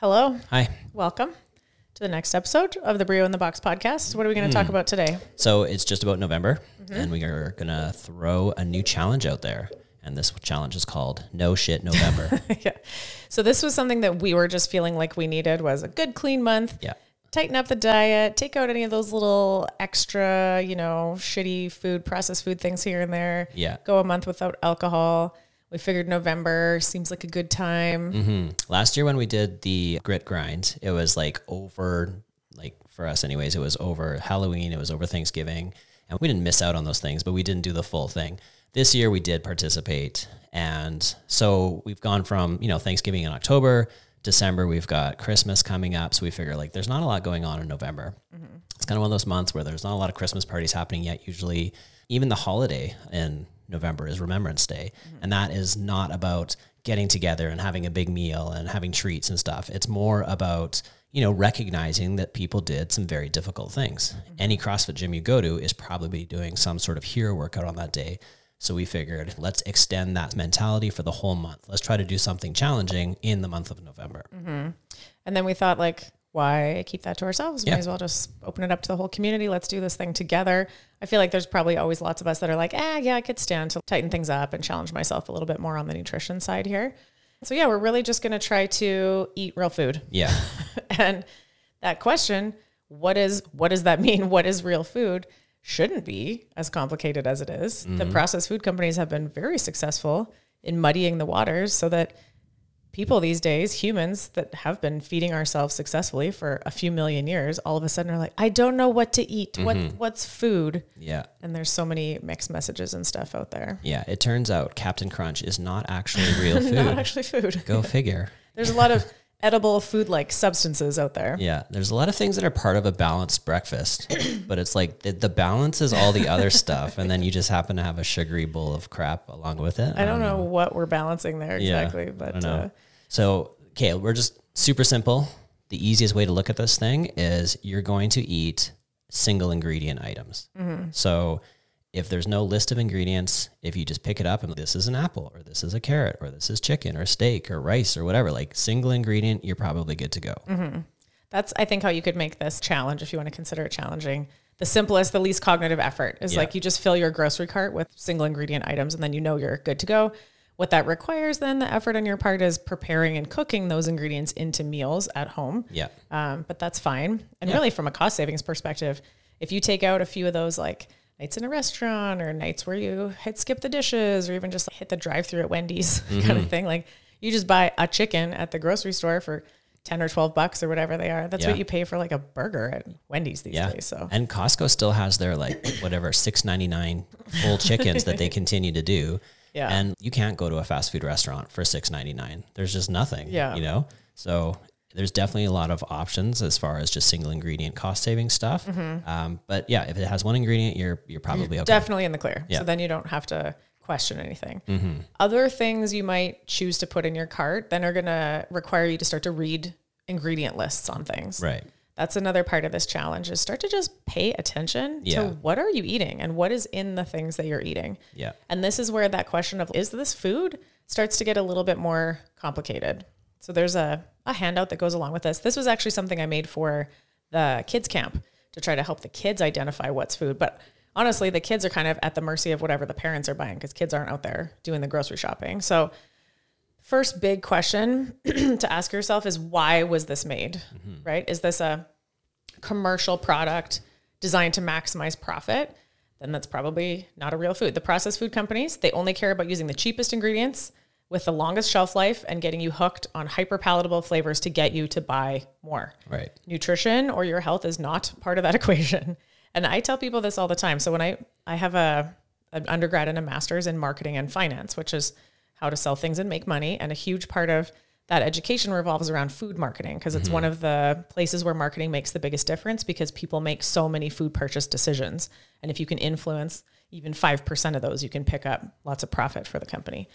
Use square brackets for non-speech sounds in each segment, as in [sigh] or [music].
Hello. Hi. Welcome to the next episode of the Brio in the Box podcast. What are we going to talk about today? So it's just about November, Mm-hmm. and we are going to throw a new challenge out there. And this challenge is called No Shit November. [laughs] yeah. So this was something that we were just feeling like we needed was a good clean month. yeah. Tighten up the diet, take out any of those little extra, you know, shitty food, processed food things here and there. Yeah. Go a month without alcohol. We figured November seems like a good time. hmm Last year when we did the grit grind, it was like over, like for us anyways, it was over Halloween, it was over Thanksgiving, and we didn't miss out on those things, but we didn't do the full thing. This year we did participate, and so we've gone from you know Thanksgiving in October, December we've got Christmas coming up, so we figure like there's not a lot going on in November. It's kind of one of those months where there's not a lot of Christmas parties happening yet. Usually, even the holiday in November is Remembrance Day, mm-hmm. and that is not about getting together and having a big meal and having treats and stuff. It's more about you know recognizing that people did some very difficult things. Mm-hmm. Any CrossFit gym you go to is probably doing some sort of hero workout on that day. So we figured let's extend that mentality for the whole month. Let's try to do something challenging in the month of November. Mm-hmm. And then we thought, like, why keep that to ourselves? Yeah. Might as well just open it up to the whole community. Let's do this thing together. I feel like there's probably always lots of us that are like, ah, yeah, I could stand to tighten things up and challenge myself a little bit more on the nutrition side here. So yeah, we're really just going to try to eat real food. Yeah. [laughs] and that question, what is what does that mean? [laughs] What is real food? Shouldn't be as complicated as it is. The processed food companies have been very successful in muddying the waters so that people these days, humans that have been feeding ourselves successfully for a few million years, all of a sudden are like, I don't know what to eat. What mm-hmm. what's food? Yeah. And there's so many mixed messages and stuff out there. Yeah, it turns out Captain Crunch is not actually real [laughs] food. Not actually food. Go figure. [laughs] There's a lot of edible food like substances out there. Yeah, there's a lot of things that are part of a balanced breakfast, but it's like the, the balance is all the other stuff, and then you just happen to have a sugary bowl of crap along with it. I don't know what we're balancing there Yeah, exactly, I but know. uh, So, okay, we're just super simple. The easiest way to look at this thing is you're going to eat single ingredient items. Mm-hmm. So, if there's no list of ingredients, if you just pick it up and this is an apple or this is a carrot or this is chicken or steak or rice or whatever, like single ingredient, you're probably good to go. Mm-hmm. That's I think how you could make this challenge if you want to consider it challenging. The simplest, the least cognitive effort is Yeah. like you just fill your grocery cart with single ingredient items and then you know you're good to go. What that requires then the effort on your part is preparing and cooking those ingredients into meals at home. Yeah. Um, but that's fine. And Yeah. really from a cost savings perspective, if you take out a few of those like nights in a restaurant or nights where you hit skip the dishes or even just hit the drive through at Wendy's [laughs] kind Mm-hmm. of thing, like you just buy a chicken at the grocery store for 10 or 12 bucks or whatever they are. That's Yeah. what you pay for like a burger at Wendy's these Yeah. days. So And Costco still has their like [coughs] whatever six ninety nine full chickens that they [laughs] continue to do. Yeah. And you can't go to a fast food restaurant for six ninety nine. There's just nothing. Yeah. You know? So there's definitely a lot of options as far as just single ingredient cost saving stuff. Mm-hmm. Um, but yeah, if it has one ingredient, you're you're probably okay. definitely in the clear. Yeah. So then you don't have to question anything. Mm-hmm. Other things you might choose to put in your cart then are going to require you to start to read ingredient lists on things. Right. That's another part of this challenge is start to just pay attention Yeah. to what are you eating and what is in the things that you're eating. Yeah. And this is where that question of is this food starts to get a little bit more complicated. So there's a, a handout that goes along with this. This was actually something I made for the kids camp to try to help the kids identify what's food. But honestly, the kids are kind of at the mercy of whatever the parents are buying because kids aren't out there doing the grocery shopping. So first big question [clears throat] to ask yourself is why was this made? Mm-hmm. Right? Is this a commercial product designed to maximize profit? Then that's probably not a real food. The processed food companies, they only care about using the cheapest ingredients with the longest shelf life and getting you hooked on hyper palatable flavors to get you to buy more Right. nutrition or your health is not part of that [laughs] equation. And I tell people this all the time. So when I I have a an undergrad and a master's in marketing and finance, which is how to sell things and make money, and a huge part of that education revolves around food marketing because it's one mm-hmm. of the places where marketing makes the biggest difference because people make so many food purchase decisions. And if you can influence even 5% of those, you can pick up lots of profit for the company.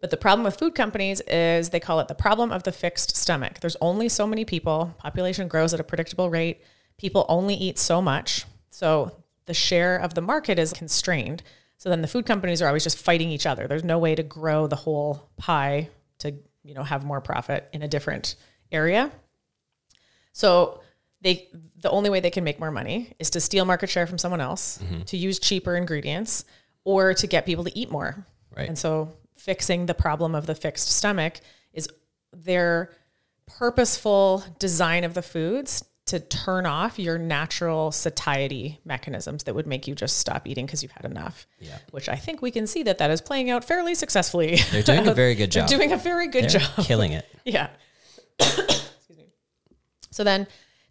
But the problem with food companies is they call it the problem of the fixed stomach. There's only so many people, population grows at a predictable rate, people only eat so much. So the share of the market is constrained. So then the food companies are always just fighting each other. There's no way to grow the whole pie to, you know, have more profit in a different area. So they the only way they can make more money is to steal market share from someone else, Mm-hmm. to use cheaper ingredients, or to get people to eat more. Right. And so fixing the problem of the fixed stomach is their purposeful design of the foods to turn off your natural satiety mechanisms that would make you just stop eating because you've had enough. Yeah. Which I think we can see that that is playing out fairly successfully. They're doing a very good [laughs] job. They're doing a very good They're job. killing it. [laughs] Yeah. Excuse me. So then,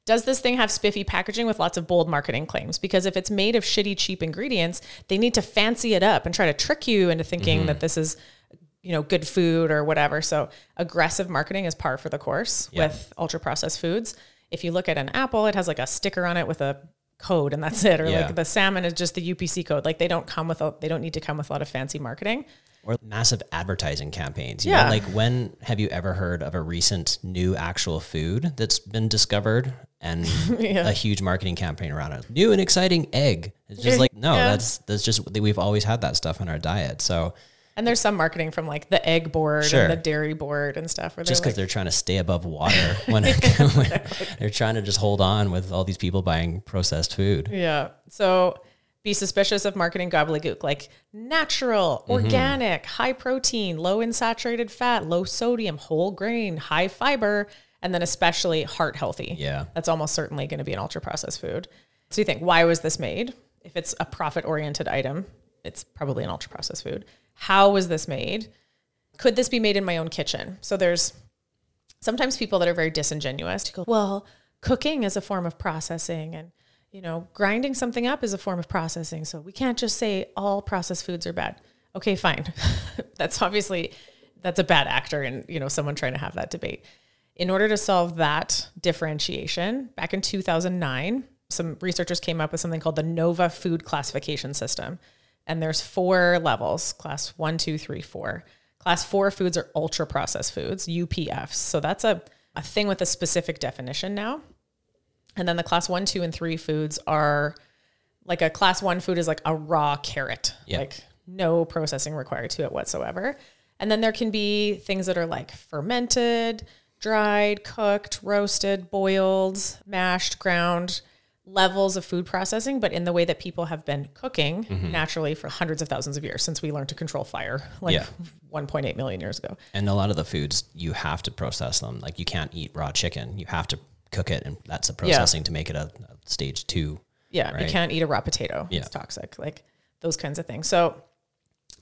does this thing have spiffy packaging with lots of bold marketing claims? Because if it's made of shitty, cheap ingredients, they need to fancy it up and try to trick you into thinking mm-hmm. that this is, you know, good food or whatever. So aggressive marketing is par for the course Yeah. with ultra processed foods. If you look at an apple, it has like a sticker on it with a code and that's [laughs] it. Or Yeah. like the salmon is just the UPC code. Like they don't come with a, they don't need to come with a lot of fancy marketing. Or massive advertising campaigns. You Yeah. Know, like when have you ever heard of a recent new actual food that's been discovered and [laughs] a huge marketing campaign around it? New and exciting egg. It's just [laughs] like, no, Yeah. that's that's just we've always had that stuff in our diet. So And there's some marketing from like the egg board Sure. and the dairy board and stuff. Where just they're because like, they're trying to stay above water [laughs] when, [laughs] when they're trying to just hold on with all these people buying processed food. Yeah. So be suspicious of marketing gobbledygook like natural, Mm-hmm. organic, high protein, low in saturated fat, low sodium, whole grain, high fiber, and then especially heart healthy. Yeah. That's almost certainly going to be an ultra processed food. So you think, why was this made? If it's a profit oriented item, it's probably an ultra processed food. How was this made? Could this be made in my own kitchen? So there's sometimes people that are very disingenuous to go, well, cooking is a form of processing and you know, grinding something up is a form of processing. So we can't just say all processed foods are bad. Okay, fine. [laughs] that's obviously that's a bad actor and you know, someone trying to have that debate. In order to solve that differentiation, back in 2009, some researchers came up with something called the NOVA food classification system. And there's four levels class one, two, three, four. Class four foods are ultra processed foods, UPFs. So that's a, a thing with a specific definition now. And then the class one, two, and three foods are like a class one food is like a raw carrot, Yeah. like no processing required to it whatsoever. And then there can be things that are like fermented, dried, cooked, roasted, boiled, mashed, ground, levels of food processing, but in the way that people have been cooking mm-hmm. naturally for hundreds of thousands of years since we learned to control fire like Yeah. 1.8 million years ago. And a lot of the foods you have to process them. Like you can't eat raw chicken. You have to cook it, and that's the processing to make it a, a stage two. Yeah, you can't eat a raw potato. Yeah. It's toxic. Like those kinds of things. So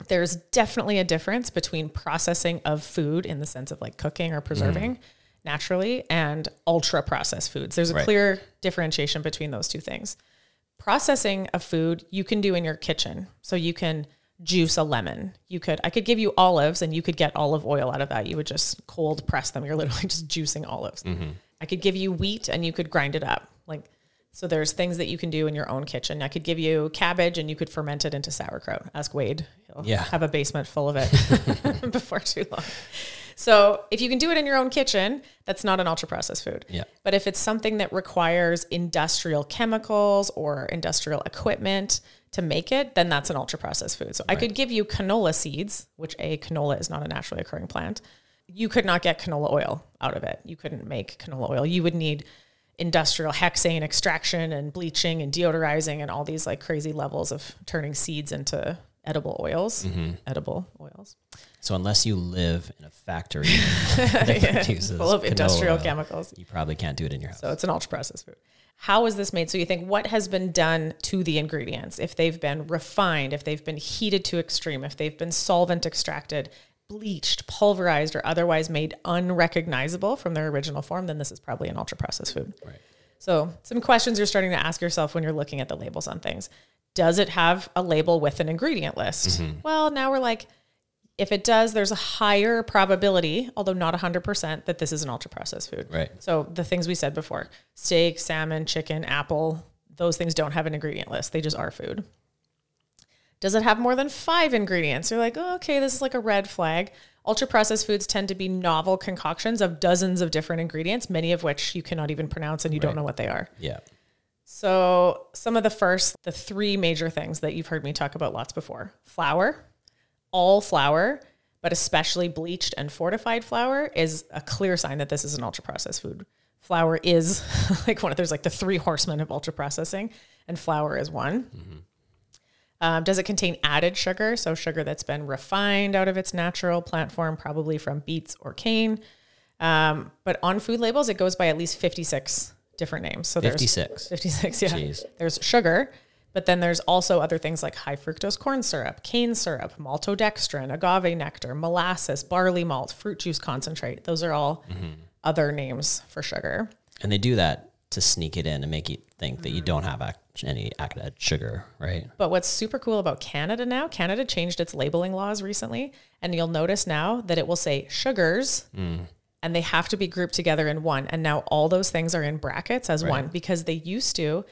there's definitely a difference between processing of food in the sense of like cooking or preserving mm-hmm. Naturally and ultra processed foods. There's a Right. clear differentiation between those two things. Processing of food you can do in your kitchen. So you can juice a lemon. You could I could give you olives and you could get olive oil out of that. You would just cold press them. You're literally [laughs] just juicing olives. Mm-hmm. I could give you wheat and you could grind it up. Like so there's things that you can do in your own kitchen. I could give you cabbage and you could ferment it into sauerkraut. Ask Wade. He'll Yeah. have a basement full of it [laughs] before too long. So if you can do it in your own kitchen, that's not an ultra processed food. Yeah. But if it's something that requires industrial chemicals or industrial equipment to make it, then that's an ultra processed food. So I could give you canola seeds, which a canola is not a naturally occurring plant. You could not get canola oil out of it. You couldn't make canola oil. You would need industrial hexane extraction and bleaching and deodorizing and all these like crazy levels of turning seeds into edible oils. Mm-hmm. Edible oils. So unless you live in a factory [laughs] that uses Full of canola industrial chemicals. you probably can't do it in your house. So it's an ultra processed food. How is this made? So you think what has been done to the ingredients? If they've been refined, if they've been heated to extreme, if they've been solvent extracted, bleached, pulverized, or otherwise made unrecognizable from their original form, then this is probably an ultra processed food. Right. So some questions you're starting to ask yourself when you're looking at the labels on things. Does it have a label with an ingredient list? Mm-hmm. Well, now we're like, if it does, there's a higher probability, although not 100%, that this is an ultra processed food. Right. So the things we said before steak, salmon, chicken, apple, those things don't have an ingredient list. They just are food. Does it have more than five ingredients? You're like, oh, okay, this is like a red flag. Ultra processed foods tend to be novel concoctions of dozens of different ingredients, many of which you cannot even pronounce and you don't know what they are. Yeah. So, some of the first, the three major things that you've heard me talk about lots before flour, all flour, but especially bleached and fortified flour, is a clear sign that this is an ultra processed food. Flour is [laughs] like one of there's like the three horsemen of ultra processing, and flour is one. Um, does it contain added sugar? So sugar that's been refined out of its natural plant form, probably from beets or cane. Um, but on food labels, it goes by at least 56 different names. So there's 56. 56, yeah. Jeez. There's sugar, but then there's also other things like high fructose corn syrup, cane syrup, maltodextrin, agave nectar, molasses, barley malt, fruit juice concentrate. Those are all mm-hmm. other names for sugar. And they do that to sneak it in and make you think that you don't have ac- any added sugar, right? But what's super cool about Canada now, Canada changed its labeling laws recently, and you'll notice now that it will say sugars mm. and they have to be grouped together in one. And now all those things are in brackets as one because they used to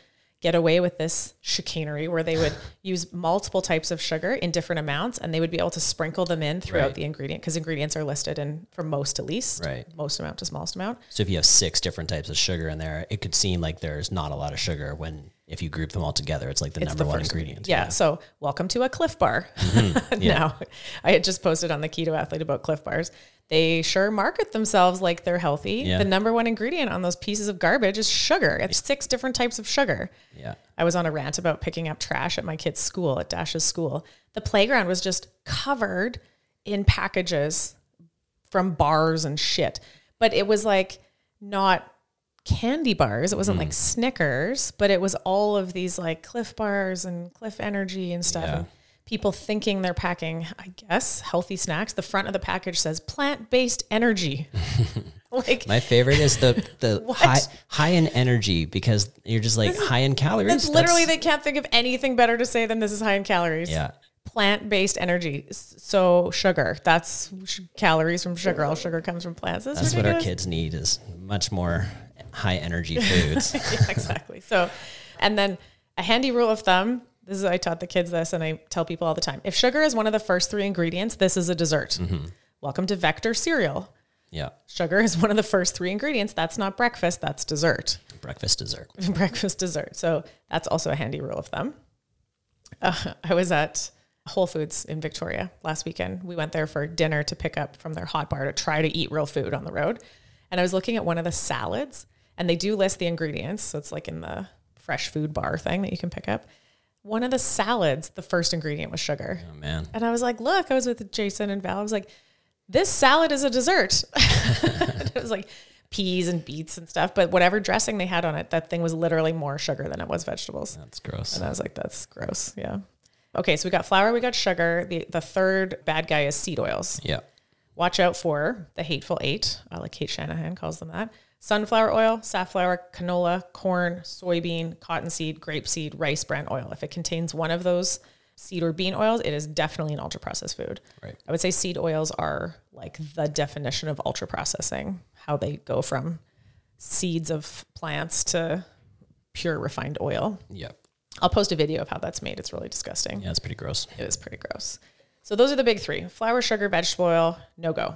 get away with this chicanery where they would [laughs] use multiple types of sugar in different amounts and they would be able to sprinkle them in throughout Right. the ingredient because ingredients are listed in from most to least, Right. most amount to smallest amount. So if you have six different types of sugar in there, it could seem like there's not a lot of sugar when if you group them all together, it's like the It's number the one ingredient. Yeah. So welcome to a Clif Bar. Mm-hmm. [laughs] now, I had just posted on the Keto Athlete about Clif Bars. They sure market themselves like they're healthy. Yeah. The number one ingredient on those pieces of garbage is sugar. It's six different types of sugar. Yeah. I was on a rant about picking up trash at my kid's school, at Dash's school. The playground was just covered in packages from bars and shit. But it was like not candy bars. It wasn't like mm. Snickers, but it was all of these like Clif bars and Clif Energy and stuff. Yeah. And people thinking they're packing, I guess, healthy snacks. The front of the package says plant based energy. [laughs] like, My favorite is the the [laughs] high high in energy because you're just like high in calories. that's literally, they can't think of anything better to say than this is high in calories. yeah. plant based energy. So sugar, that's sh- calories from sugar. All sugar comes from plants. That's, That's what our kids need is much more high energy foods. [laughs] Yeah, exactly. So, and then a handy rule of thumb. This is I taught the kids this, and I tell people all the time. If sugar is one of the first three ingredients, this is a dessert. Mm-hmm. Welcome to Vector cereal. yeah. Sugar is one of the first three ingredients. That's not breakfast. That's dessert. Breakfast dessert. [laughs] breakfast dessert. So that's also a handy rule of thumb. Uh, I was at Whole Foods in Victoria last weekend. We went there for dinner to pick up from their hot bar to try to eat real food on the road. And I was looking at one of the salads, and they do list the ingredients. So it's like in the fresh food bar thing that you can pick up. One of the salads, the first ingredient was sugar. Oh man. And I was like, look, I was with Jason and Val. I was like, this salad is a dessert. [laughs] it was like peas and beets and stuff, but whatever dressing they had on it, that thing was literally more sugar than it was vegetables. That's gross. And I was like, that's gross. Yeah. Okay, so we got flour, we got sugar. The the third bad guy is seed oils. Yeah. Watch out for the hateful eight, uh, like Cate Shanahan calls them that. Sunflower oil, safflower, canola, corn, soybean, cottonseed, grapeseed, rice bran oil. If it contains one of those seed or bean oils, it is definitely an ultra processed food. Right. I would say seed oils are like the definition of ultra processing, how they go from seeds of plants to pure refined oil. Yep. I'll post a video of how that's made. It's really disgusting. Yeah, it's pretty gross. It is pretty gross. So those are the big three flour, sugar, vegetable oil, no go.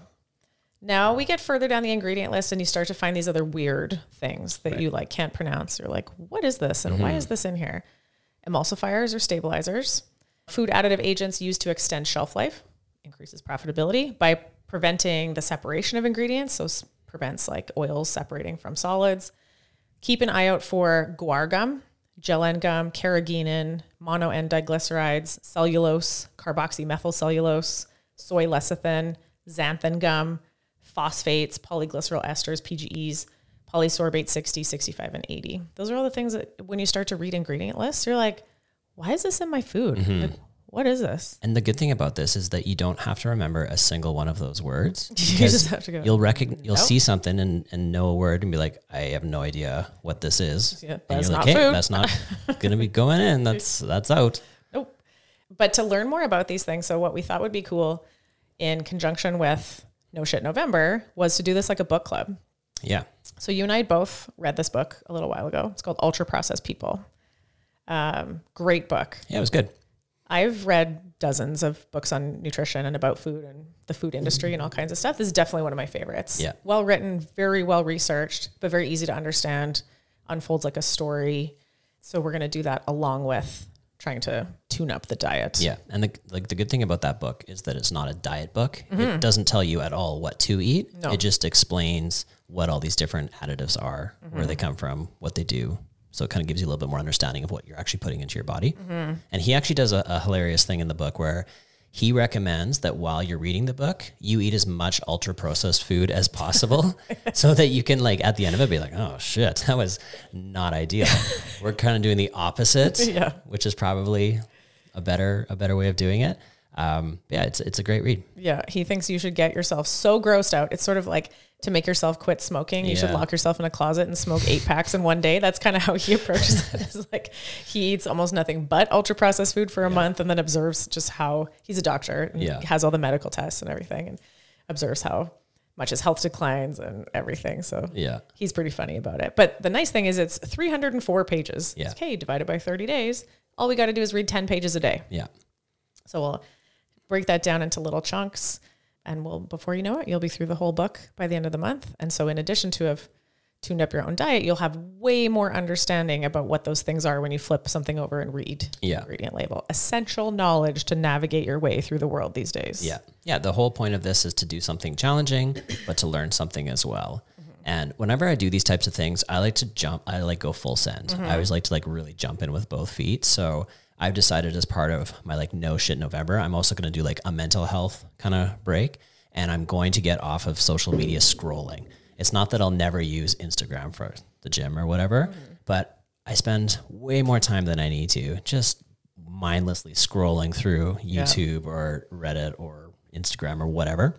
Now we get further down the ingredient list and you start to find these other weird things that you like can't pronounce. You're like, what is this and why mm-hmm. is this in here? Emulsifiers or stabilizers, food additive agents used to extend shelf life, increases profitability by preventing the separation of ingredients. So prevents like oils separating from solids. Keep an eye out for guar gum, gellan gum, carrageenan, mono N diglycerides, cellulose, carboxymethylcellulose, soy lecithin, xanthan gum, phosphates, polyglycerol esters, PGEs, polysorbate 60, 65, and 80. Those are all the things that when you start to read ingredient lists, you're like, why is this in my food? Mm-hmm. Like, what is this? And the good thing about this is that you don't have to remember a single one of those words. [laughs] you just have to go. You'll recognize, you'll Nope. see something and, and know a word and be like, I have no idea what this is. Yeah, and that's you're like, not hey, food." that's not [laughs] going to be going in. That's that's out. Nope. But to learn more about these things, so what we thought would be cool in conjunction with No Shit November was to do this like a book club. Yeah. So you and I both read this book a little while ago. It's called Ultra Processed People. Um, great book. Yeah, it was good. I've read dozens of books on nutrition and about food and the food industry and all kinds of stuff. This is definitely one of my favorites. Yeah. Well written, very well researched, but very easy to understand. Unfolds like a story. So we're going to do that along with trying to tune up the diet. Yeah, and the like the good thing about that book is that it's not a diet book. Mm-hmm. It doesn't tell you at all what to eat. It just explains what all these different additives are, Mm-hmm. where they come from, what they do. So it kind of gives you a little bit more understanding of what you're actually putting into your body. Mm-hmm. And he actually does a, a hilarious thing in the book where he recommends that while you're reading the book, you eat as much ultra processed food as possible [laughs] so that you can like at the end of it be like, oh shit, that was not ideal. [laughs] We're kind of doing the opposite, Yeah. which is probably a better a better way of doing it. Um, yeah, it's it's a great read. Yeah, he thinks you should get yourself so grossed out. It's sort of like to make yourself quit smoking. You should lock yourself in a closet and smoke eight packs in one day. That's kind of how he [laughs] approaches it. It's like he eats almost nothing but ultra processed food for a month and then observes just how he's a doctor and Yeah. has all the medical tests and everything and observes how much his health declines and everything. So Yeah. he's pretty funny about it. But the nice thing is it's 304 pages. Yeah. It's okay, divided by 30 days. All we got to do is read 10 pages a day. Yeah. So we'll break that down into little chunks and we'll before you know it, you'll be through the whole book by the end of the month. And so in addition to have tuned up your own diet, you'll have way more understanding about what those things are when you flip something over and read the Yeah. ingredient label. Essential knowledge to navigate your way through the world these days. Yeah. Yeah. The whole point of this is to do something challenging, but to learn something as well. Mm-hmm. And whenever I do these types of things, I like to jump, I like go full send. Mm-hmm. I always like to like really jump in with both feet. So I've decided as part of my like no shit November, I'm also going to do like a mental health kind of break. And I'm going to get off of social media scrolling. It's not that I'll never use Instagram for the gym or whatever, mm-hmm. but I spend way more time than I need to just mindlessly scrolling through YouTube or Reddit or Instagram or whatever.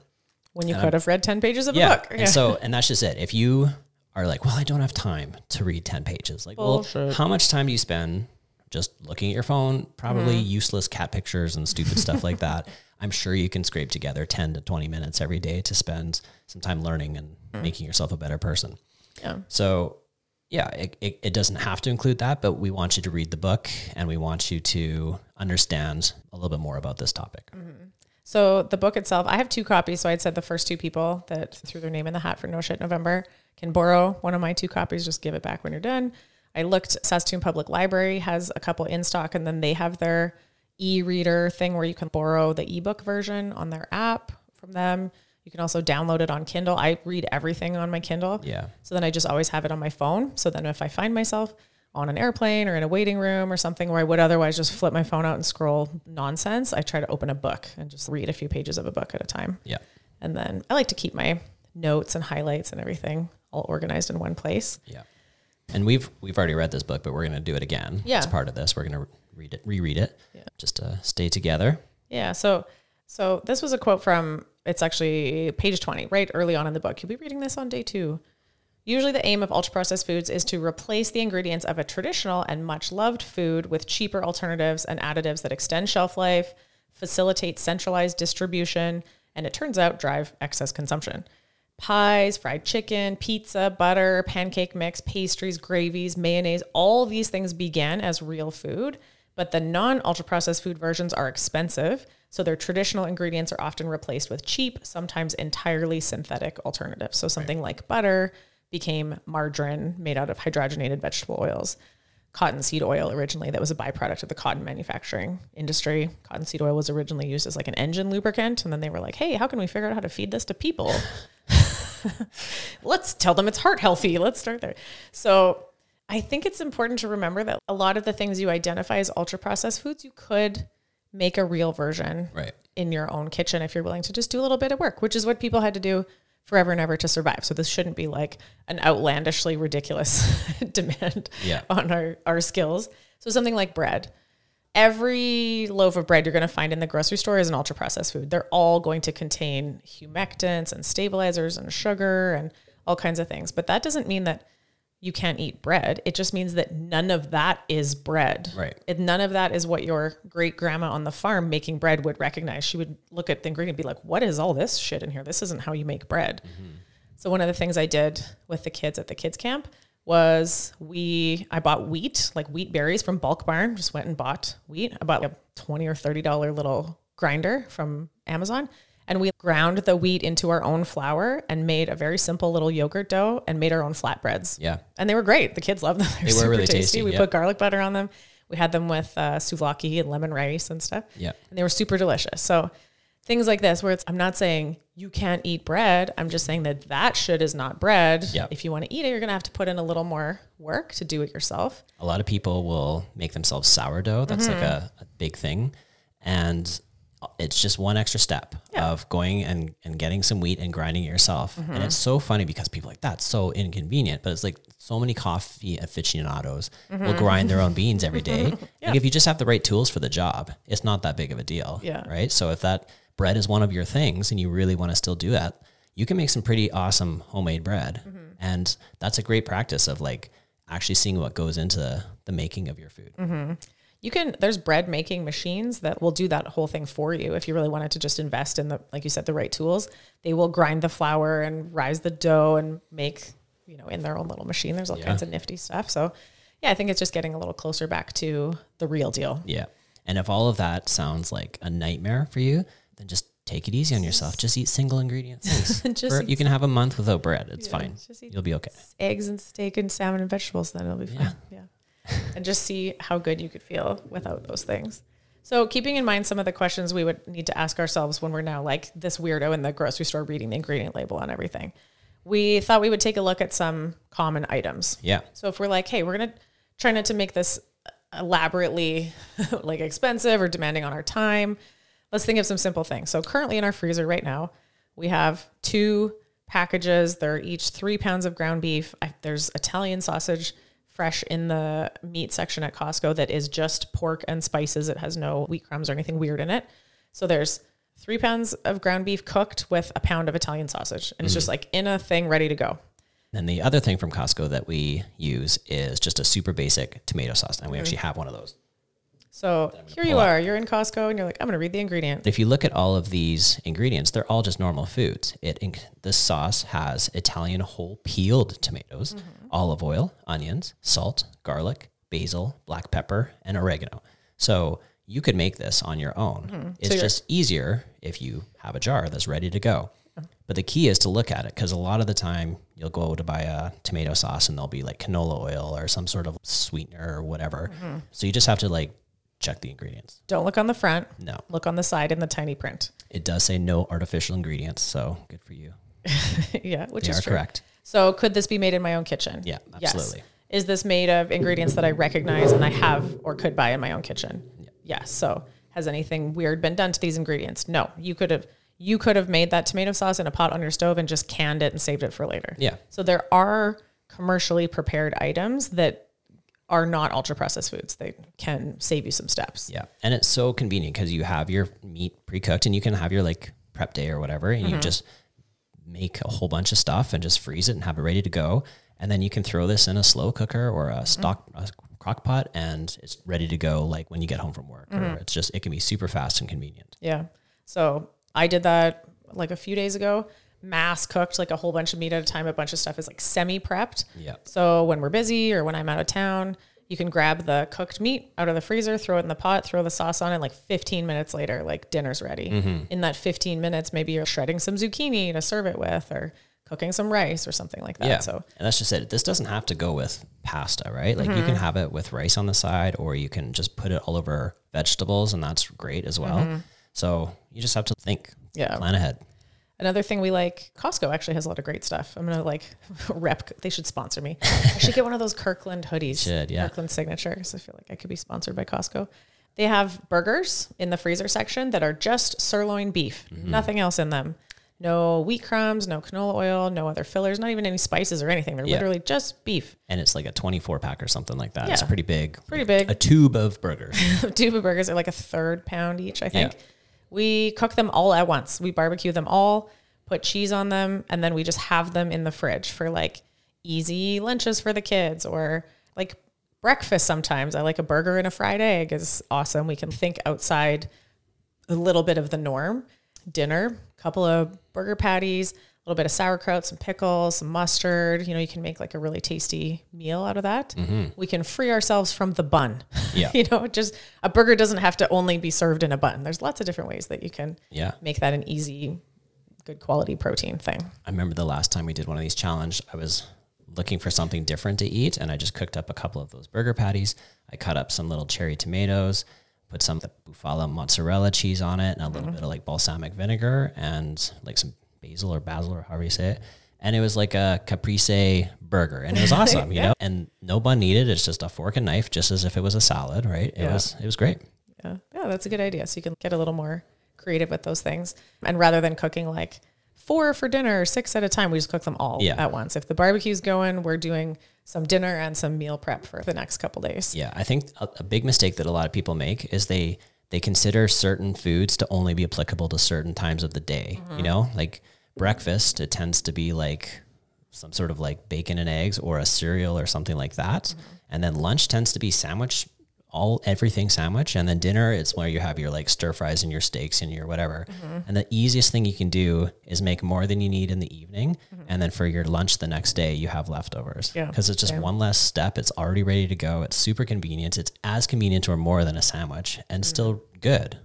When you could have read 10 pages of Yeah. a book. And so, and that's just it. If you are like, well, I don't have time to read 10 pages, like, well, how much time do you spend just looking at your phone? Probably Mm-hmm. useless cat pictures and stupid stuff like that. [laughs] I'm sure you can scrape together 10 to 20 minutes every day to spend some time learning and Mm. making yourself a better person. yeah. So, yeah, it, it, it doesn't have to include that, but we want you to read the book and we want you to understand a little bit more about this topic. So the book itself, I have two copies. So I'd said the first two people that threw their name in the hat for No Shit November can borrow one of my two copies. Just give it back when you're done. I looked. Saskatoon Public Library has a couple in stock, and then they have their e-reader thing where you can borrow the ebook version on their app from them. You can also download it on Kindle. I read everything on my Kindle. Yeah. So then I just always have it on my phone. So then if I find myself on an airplane or in a waiting room or something where I would otherwise just flip my phone out and scroll nonsense, I try to open a book and just read a few pages of a book at a time. Yeah. And then I like to keep my notes and highlights and everything all organized in one place. Yeah. And we've we've already read this book, but we're going to do it again. Yeah. As part of this, we're going to read it, reread it, Yeah. just to stay together. Yeah. So so this was a quote from it's actually page 20, right early on in the book. You'll be reading this on day two. Usually, the aim of ultra processed foods is to replace the ingredients of a traditional and much loved food with cheaper alternatives and additives that extend shelf life, facilitate centralized distribution, and it turns out drive excess consumption. Pies, fried chicken, pizza, butter, pancake mix, pastries, gravies, mayonnaise, all these things began as real food, but the non ultra processed food versions are expensive. So their traditional ingredients are often replaced with cheap, sometimes entirely synthetic alternatives. So something like butter became margarine made out of hydrogenated vegetable oils. Cottonseed oil originally, that was a byproduct of the cotton manufacturing industry. Cottonseed oil was originally used as like an engine lubricant. And then they were like, hey, how can we figure out how to feed this to people? [laughs] [laughs] Let's tell them it's heart healthy. Let's start there. So I think it's important to remember that a lot of the things you identify as ultra processed foods, you could make a real version Right. in your own kitchen if you're willing to just do a little bit of work, which is what people had to do forever and ever to survive. So this shouldn't be like an outlandishly ridiculous [laughs] demand Yeah. on our, our skills. So something like bread. Every loaf of bread you're going to find in the grocery store is an ultra processed food. They're all going to contain humectants and stabilizers and sugar and all kinds of things. But that doesn't mean that you can't eat bread. It just means that none of that is bread. Right. It, none of that is what your great grandma on the farm making bread would recognize. She would look at the ingredient and be like, what is all this shit in here? This isn't how you make bread. Mm-hmm. So one of the things I did with the kids at the kids camp was we I bought wheat, like wheat berries from Bulk Barn. Just went and bought wheat. I bought like a twenty or thirty dollar little grinder from Amazon. And we ground the wheat into our own flour and made a very simple little yogurt dough and made our own flatbreads. Yeah. And they were great. The kids loved them. [laughs] They were, were super really tasty. tasty, We yeah. put garlic butter on them. We had them with uh, souvlaki and lemon rice and stuff. Yeah. And they were super delicious. So things like this, where it's, I'm not saying you can't eat bread. I'm just saying that that shit is not bread. Yeah. If you want to eat it, you're going to have to put in a little more work to do it yourself. A lot of people will make themselves sourdough. That's like mm-hmm. a, a big thing. And it's just one extra step Yeah. of going and, and getting some wheat and grinding it yourself. And mm-hmm. it's so funny because people like, that's so inconvenient. But it's like so many coffee aficionados will mm-hmm. grind their own beans every day. [laughs] Like if you just have the right tools for the job, it's not that big of a deal. Yeah. Right. So if that bread is one of your things and you really want to still do that, you can make some pretty awesome homemade bread. Mm-hmm. And that's a great practice of like actually seeing what goes into the making of your food. Mm-hmm. You can, there's bread making machines that will do that whole thing for you. If you really wanted to just invest in the, like you said, the right tools, they will grind the flour and rise the dough and make, you know, in their own little machine. There's all Yeah. kinds of nifty stuff. So yeah, I think it's just getting a little closer back to the real deal. Yeah. And if all of that sounds like a nightmare for you, then just take it easy on yourself. Just eat single ingredient [laughs] things. For- you can have a month without bread. It's Yeah, fine. You'll be okay. Eggs and steak and salmon and vegetables, then it'll be fine. Yeah. [laughs] and just see how good you could feel without those things. So, keeping in mind some of the questions we would need to ask ourselves when we're now like this weirdo in the grocery store reading the ingredient label on everything, we thought we would take a look at some common items. Yeah. So, if we're like, hey, we're going to try not to make this uh, elaborately [laughs] like expensive or demanding on our time, let's think of some simple things. So, currently in our freezer right now, we have two packages. They're each three pounds of ground beef. I, there's Italian sausage fresh in the meat section at Costco that is just pork and spices. It has no wheat crumbs or anything weird in it. So there's three pounds of ground beef cooked with a pound of Italian sausage. And it's just mm. like in a thing ready to go. And the other thing from Costco that we use is just a super basic tomato sauce. And we mm. actually have one of those. So here you are. You're in Costco and you're like, I'm going to read the ingredient. If you look at all of these ingredients, they're all just normal foods. It inc- this sauce has Italian whole peeled tomatoes, mm-hmm. olive oil, onions, salt, garlic, basil, black pepper, and oregano. So you could make this on your own. Mm-hmm. It's So just easier if you have a jar that's ready to go. Oh. But the key is to look at it because a lot of the time you'll go to buy a tomato sauce and there'll be like canola oil or some sort of sweetener or whatever. Mm-hmm. So you just have to like check the ingredients. Don't look on the front. No, Look on the side in the tiny print. it does say no artificial ingredients, so good for you. [laughs] yeah, which They is true. correct. So could this be made in my own kitchen? Yeah, Yes. absolutely. Is this made of ingredients that I recognize and I have or could buy in my own kitchen? Yeah. Yes. So has anything weird been done to these ingredients? No. You could have you could have made that tomato sauce in a pot on your stove and just canned it and saved it for later. Yeah. So there are commercially prepared items that are not ultra processed foods. They can save you some steps. Yeah. And it's so convenient because you have your meat pre cooked and you can have your like prep day or whatever, and you mm-hmm. just make a whole bunch of stuff and just freeze it and have it ready to go. And then you can throw this in a slow cooker or a mm-hmm. stock a crock pot and it's ready to go like when you get home from work. Or mm-hmm. it's just, it can be super fast and convenient. Yeah. So I did that like a few days ago. Mass cooked like a whole bunch of meat at a time. A bunch of stuff is like semi prepped. Yeah. So when we're busy or when I'm out of town, you can grab the cooked meat out of the freezer, throw it in the pot, throw the sauce on it. Like 15 minutes later, like dinner's ready. Mm-hmm. In that 15 minutes, maybe you're shredding some zucchini to serve it with, or cooking some rice or something like that. Yeah. So and that's just it. This doesn't have to go with pasta, right? Like you can mm-hmm. have it with rice on the side or you can just put it all over vegetables and that's great as well. Mm-hmm. So you just have to think, Yeah. plan ahead. Another thing we like, Costco actually has a lot of great stuff. I'm gonna like [laughs] rep. They should sponsor me. I should get one of those Kirkland hoodies. [laughs] Should, yeah. Kirkland signatures. I feel like I could be sponsored by Costco. They have burgers in the freezer section that are just sirloin beef, Mm-hmm. nothing else in them. No wheat crumbs, no canola oil, no other fillers, not even any spices or anything. They're Yeah. literally just beef. And it's like a 24 pack or something like that. It's pretty big. Pretty big. A tube of burgers. [laughs] Tube of burgers are like a third pound each, I think. Yeah. We cook them all at once. We barbecue them all, put cheese on them, and then we just have them in the fridge for like easy lunches for the kids or like breakfast sometimes. I like a burger and a fried egg is awesome. We can think outside a little bit of the norm. Dinner, a couple of burger patties, little bit of sauerkraut, some pickles, some mustard. You know, you can make like a really tasty meal out of that. We can free ourselves from the bun. Yeah. [laughs] you know, just a burger doesn't have to only be served in a bun. There's lots of different ways that you can Yeah. make that an easy, good quality protein thing. I remember the last time we did one of these challenge, I was looking for something different to eat, and I just cooked up a couple of those burger patties. I cut up some little cherry tomatoes, put some of the bufala mozzarella cheese on it, and a little Mm-hmm. bit of like balsamic vinegar and like some basil or basil or however you say it. And it was like a caprese burger, and it was [laughs] awesome, you know. And no bun needed; it's just a fork and knife, just as if it was a salad, right? It Yeah. was it was great. Yeah. Yeah, that's a good idea. So you can get a little more creative with those things. And rather than cooking like four for dinner or six at a time, we just cook them all Yeah. at once. If the barbecue's going, we're doing some dinner and some meal prep for the next couple days. Yeah, I think a, a big mistake that a lot of people make is they they consider certain foods to only be applicable to certain times of the day. You mm-hmm. know, like breakfast, it tends to be like some sort of like bacon and eggs or a cereal or something like that. Mm-hmm. And then lunch tends to be sandwich, all everything sandwich. And then dinner, it's where you have your like stir fries and your steaks and your whatever. Mm-hmm. And the easiest thing you can do is make more than you need in the evening. Mm-hmm. And then for your lunch the next day, you have leftovers. Yeah, Because it's just same. one less step. It's already ready to go. It's super convenient. It's as convenient or more than a sandwich and mm-hmm. still good.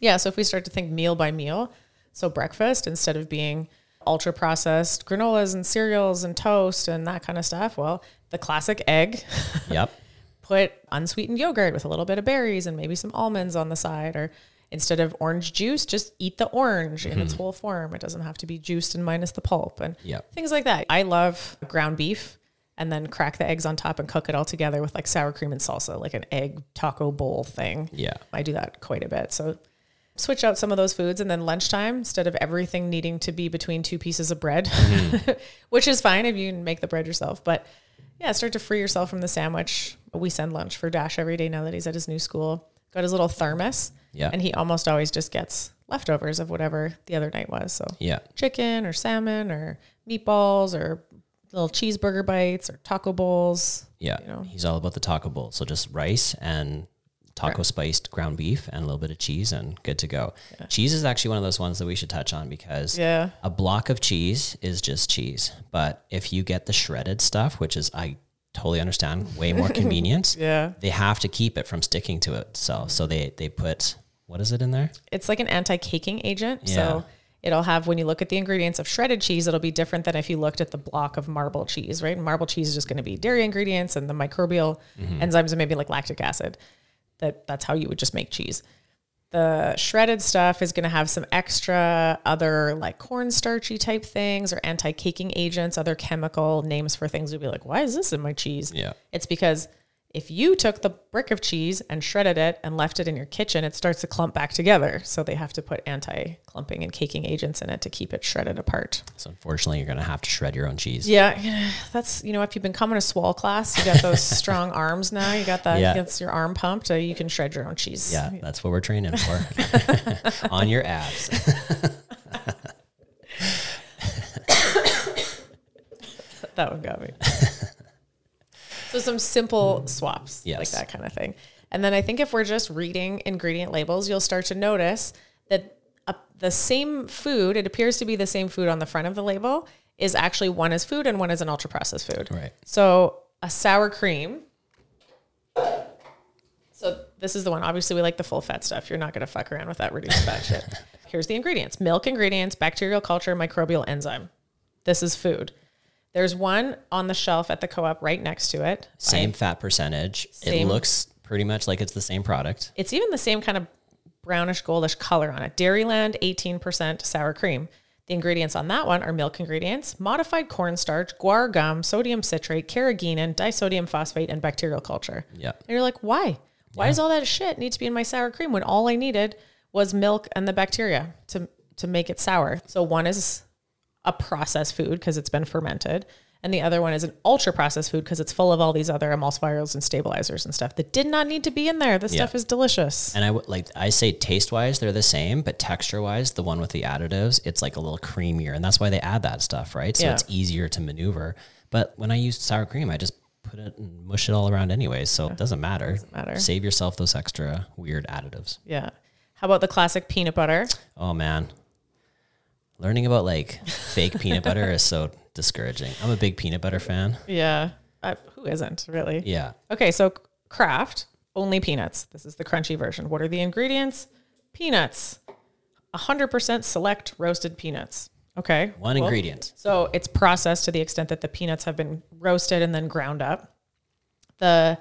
Yeah. So if we start to think meal by meal, so breakfast instead of being ultra processed granolas and cereals and toast and that kind of stuff, well, the classic egg, Yep. [laughs] put unsweetened yogurt with a little bit of berries and maybe some almonds on the side or instead of orange juice just eat the orange in its mm-hmm. whole form. It doesn't have to be juiced and minus the pulp and Yep. things like that. I love ground beef and then crack the eggs on top and cook it all together with like sour cream and salsa like an egg taco bowl thing. Yeah. i do that quite a bit. So switch out some of those foods and then lunchtime instead of everything needing to be between two pieces of bread mm-hmm. [laughs] which is fine if you can make the bread yourself but yeah start to free yourself from the sandwich we send lunch for dash every day now that he's at his new school got his little thermos Yeah. and he almost always just gets leftovers of whatever the other night was so Yeah. chicken or salmon or meatballs or little cheeseburger bites or taco bowls Yeah. you know. He's all about the taco bowl. So just rice and taco spiced ground beef and a little bit of cheese and good to go. Cheese is actually one of those ones that we should touch on because yeah a block of cheese is just cheese. But if you get the shredded stuff, which is I totally understand, way more [laughs] convenient, yeah they have to keep it from sticking to itself. So they they put what is it in there? it's like an anti-caking agent. Yeah. So it'll have when you look at the ingredients of shredded cheese, it'll be different than if you looked at the block of marble cheese, right? Marble cheese is just going to be dairy ingredients and the microbial mm-hmm. enzymes and maybe like lactic acid. That that's how you would just make cheese. The shredded stuff is going to have some extra other like cornstarchy type things or anti-caking agents, other chemical names for things. Would be like, why is this in my cheese? Yeah. It's because if you took the brick of cheese and shredded it and left it in your kitchen, it starts to clump back together. So they have to put anti clumping and caking agents in it to keep it shredded apart. So unfortunately, you're gonna have to shred your own cheese. Yeah, [sighs] that's you know if you've been coming to swall class, you got those [laughs] strong arms now. You got that Yeah. gets your arm pumped. Uh, you can shred your own cheese. Yeah, that's what we're training for. [laughs] [laughs] On your abs. that one got me. So some simple swaps, yes. like that kind of thing. And then I think if we're just reading ingredient labels, you'll start to notice that uh, the same food, it appears to be the same food on the front of the label, is actually one is food and one is an ultra processed food. Right. So a sour cream. So this is the one. Obviously, we like the full fat stuff. You're not going to fuck around with that reduced fat shit. [laughs] Here's the ingredients: milk ingredients, bacterial culture, microbial enzyme. This is food. There's one on the shelf at the co-op right next to it. Same fat percentage. It looks pretty much like it's the same product. It's even the same kind of brownish goldish color on it. Dairyland 18% sour cream. The ingredients on that one are milk ingredients, modified cornstarch, guar gum, sodium citrate, carrageenan, disodium phosphate, and bacterial culture. Yeah. And you're like, why? Why does all that shit need to be in my sour cream when all I needed was milk and the bacteria to to make it sour? So one is a processed food because it's been fermented, and the other one is an ultra processed food because it's full of all these other emulsifiers and stabilizers and stuff that did not need to be in there. This Yeah. stuff is delicious. And I would like I say taste wise they're the same, but texture wise, the one with the additives, it's like a little creamier, and that's why they add that stuff, right? So Yeah. it's easier to maneuver. But when I use sour cream, I just put it and mush it all around anyway, so it doesn't matter. Doesn't matter. Save yourself those extra weird additives. Yeah. How about the classic peanut butter? Oh man, learning about like fake peanut butter is so discouraging. I'm a big peanut butter fan. Yeah. Uh, who isn't really? Yeah, Okay, so Kraft only peanuts. This is the crunchy version. What are the ingredients? Peanuts. 100% select roasted peanuts. Okay. One cool. ingredient. So it's processed to the extent that the peanuts have been roasted and then ground up. The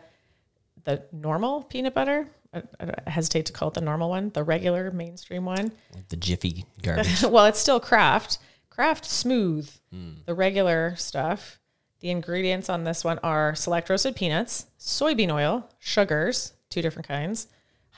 the normal peanut butter, I, I hesitate to call it the normal one, the regular mainstream one. Like the Jiffy garbage. [laughs] well, it's still Kraft. Kraft Smooth, hmm. the regular stuff. The ingredients on this one are select roasted peanuts, soybean oil, sugars, two different kinds,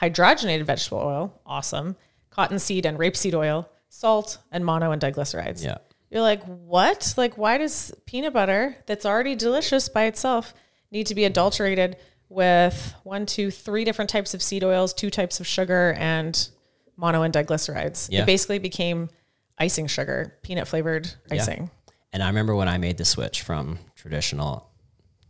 hydrogenated vegetable oil, awesome, cottonseed and rapeseed oil, salt, and mono and diglycerides. yeah. You're like, what? Like, why does peanut butter that's already delicious by itself need to be adulterated with one, two, three different types of seed oils, two types of sugar, and mono and diglycerides? Yeah. It basically became icing sugar, peanut flavored icing. And I remember when I made the switch from traditional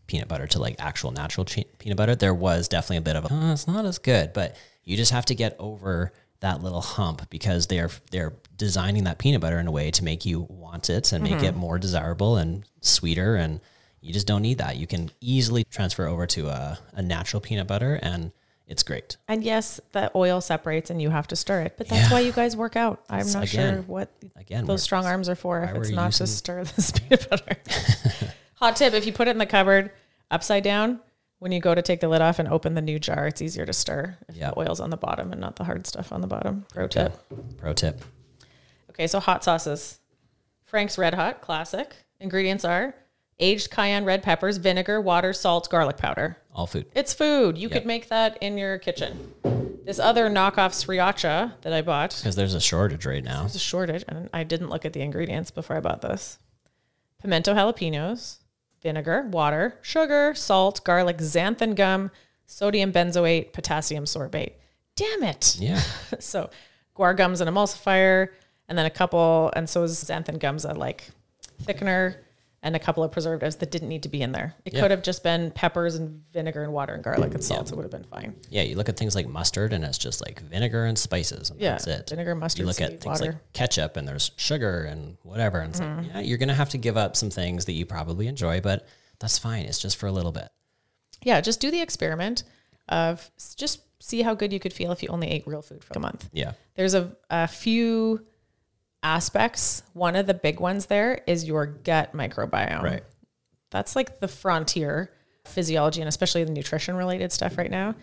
peanut butter to like actual natural che- peanut butter, there was definitely a bit of a, "Oh, it's not as good, but you just have to get over that little hump because they're they're designing that peanut butter in a way to make you want it and make mm-hmm. it more desirable and sweeter and you just don't need that. You can easily transfer over to a, a natural peanut butter and it's great. And yes, the oil separates and you have to stir it, but that's Yeah. why you guys work out. I'm not sure what Again, those strong arms are for if it's not to stir [laughs] this peanut butter. [laughs] Hot tip if you put it in the cupboard upside down, when you go to take the lid off and open the new jar, it's easier to stir if Yeah. the oil's on the bottom and not the hard stuff on the bottom. Pro tip. Pro tip. Okay, so hot sauces. Frank's Red Hot Classic. Ingredients are aged cayenne red peppers, vinegar, water, salt, garlic powder. All food. It's food. You could make that in your kitchen. This other knockoff sriracha that I bought Because there's a shortage right now. There's a shortage, and I didn't look at the ingredients before I bought this. Pimento jalapenos, vinegar, water, sugar, salt, garlic, xanthan gum, sodium benzoate, potassium sorbate. Damn it! Yeah. [laughs] So, guar gum's an emulsifier, and then a couple, and so is xanthan gum's a like thickener, and a couple of preservatives that didn't need to be in there. It Yeah. could have just been peppers and vinegar and water and garlic and salt. It would have been fine. Yeah, you look at things like mustard and it's just like vinegar and spices. And Yeah, that's it. vinegar, mustard You look at things water. like ketchup and there's sugar and whatever. And it's Mm-hmm. like, yeah, you're going to have to give up some things that you probably enjoy, but that's fine. It's just for a little bit. Yeah, just do the experiment of just see how good you could feel if you only ate real food for a month. Yeah. There's a, a few aspects. One of the big ones there is your gut microbiome. Right. That's like the frontier physiology and especially the nutrition related stuff right now.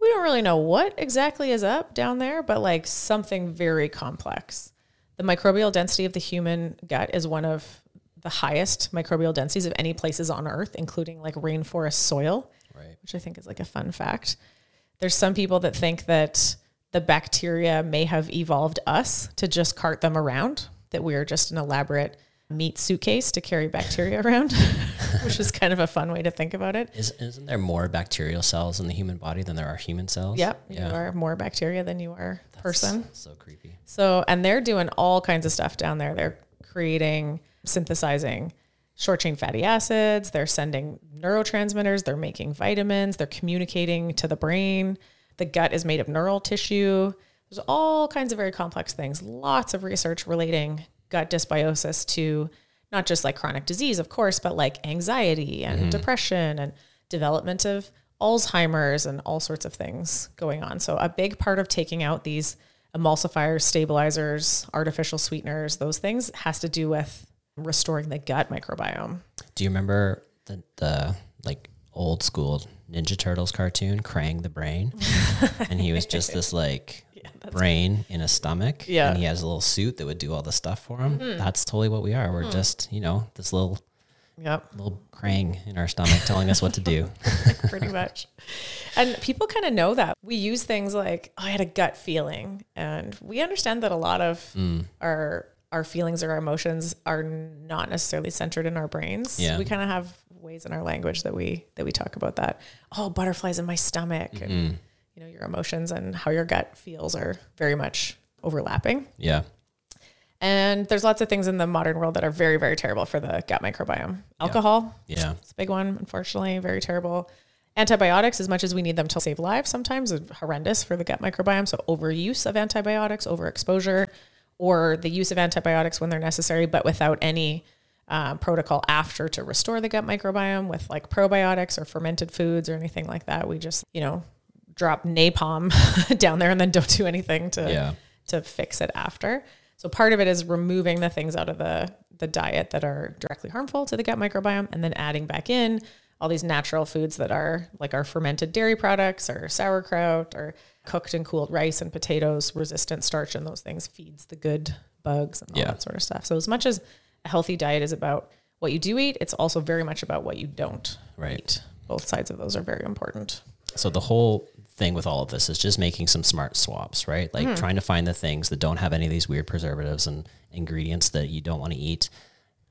We don't really know what exactly is up down there, but like something very complex. The microbial density of the human gut is one of the highest microbial densities of any places on earth, including like rainforest soil Right. which I think is like a fun fact. There's some people that think that the bacteria may have evolved us to just cart them around, that we are just an elaborate meat suitcase to carry bacteria [laughs] around, [laughs] which is kind of a fun way to think about it. Is, isn't there more bacterial cells in the human body than there are human cells? Yep, Yeah. you are more bacteria than you are person. So creepy. So, and they're doing all kinds of stuff down there. They're creating, synthesizing short chain fatty acids. They're sending neurotransmitters. They're making vitamins. They're communicating to the brain. The gut is made of neural tissue. There's all kinds of very complex things. Lots of research relating gut dysbiosis to not just like chronic disease, of course, but like anxiety and mm-hmm. depression and development of Alzheimer's and all sorts of things going on. So, a big part of taking out these emulsifiers, stabilizers, artificial sweeteners, those things has to do with restoring the gut microbiome. Do you remember the, the like old school Ninja Turtles cartoon, Krang the Brain? [laughs] and he was just this like [laughs] brain in a stomach. Yeah. And he has a little suit that would do all the stuff for him. Hmm. That's totally what we are. We're hmm. just, you know, this little Yep, little Krang in our stomach telling us what to do. [laughs] pretty much. And people kind of know that. We use things like, oh, I had a gut feeling. And we understand that a lot of hmm. our our feelings or our emotions are not necessarily centered in our brains. Yeah. We kind of have ways in our language that we that we talk about that. Oh, butterflies in my stomach. And mm-hmm. you know, your emotions and how your gut feels are very much overlapping. Yeah. And there's lots of things in the modern world that are very, very terrible for the gut microbiome. Alcohol, Yeah. it's a big one, unfortunately, very terrible. Antibiotics, as much as we need them to save lives, sometimes is horrendous for the gut microbiome. So overuse of antibiotics, overexposure, or the use of antibiotics when they're necessary, but without any um, protocol after to restore the gut microbiome with like probiotics or fermented foods or anything like that. We just, you know, drop napalm [laughs] down there and then don't do anything to Yeah. to fix it after. So part of it is removing the things out of the the diet that are directly harmful to the gut microbiome and then adding back in all these natural foods that are like our fermented dairy products or sauerkraut or cooked and cooled rice and potatoes, resistant starch and those things feeds the good bugs and all Yeah. that sort of stuff. So as much as a healthy diet is about what you do eat, it's also very much about what you don't Right. eat. Both sides of those are very important. So the whole thing with all of this is just making some smart swaps, right? Like hmm. trying to find the things that don't have any of these weird preservatives and ingredients that you don't want to eat.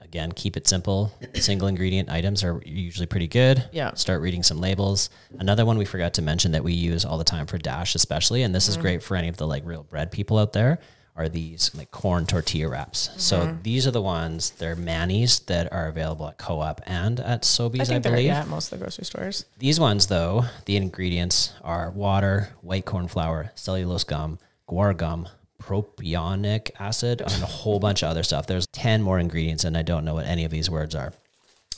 Again, keep it simple. [clears throat] Single ingredient items are usually pretty good. Yeah. Start reading some labels. Another one we forgot to mention that we use all the time for Dash, especially, and this is hmm. great for any of the like real bread people out there, are these like corn tortilla wraps. So mm-hmm. these are the ones, they're manis that are available at Co-op and at I Sobeys, I, think they're believe. yeah, at most of the grocery stores. These ones, though, the ingredients are water, white corn flour, cellulose gum, guar gum, propionic acid, and a whole [laughs] bunch of other stuff. There's 10 more ingredients, and I don't know what any of these words are.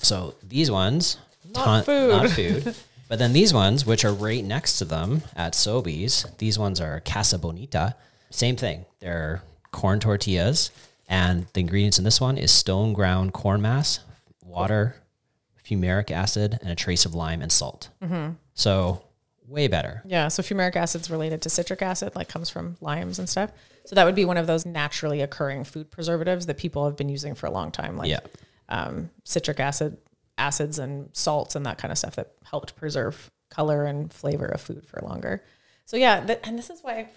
So these ones, Not food. not food. [laughs] But then these ones, which are right next to them at Sobeys, these ones are Casa Bonita. Same thing. They're corn tortillas, and the ingredients in this one is stone ground corn mass, water, fumaric acid, and a trace of lime and salt. Mm-hmm. So way better. Yeah, so fumaric acid is related to citric acid, like comes from limes and stuff. So that would be one of those naturally occurring food preservatives that people have been using for a long time, like Yeah. um, citric acid, acids, and salts, and that kind of stuff that helped preserve color and flavor of food for longer. So yeah, th- and this is why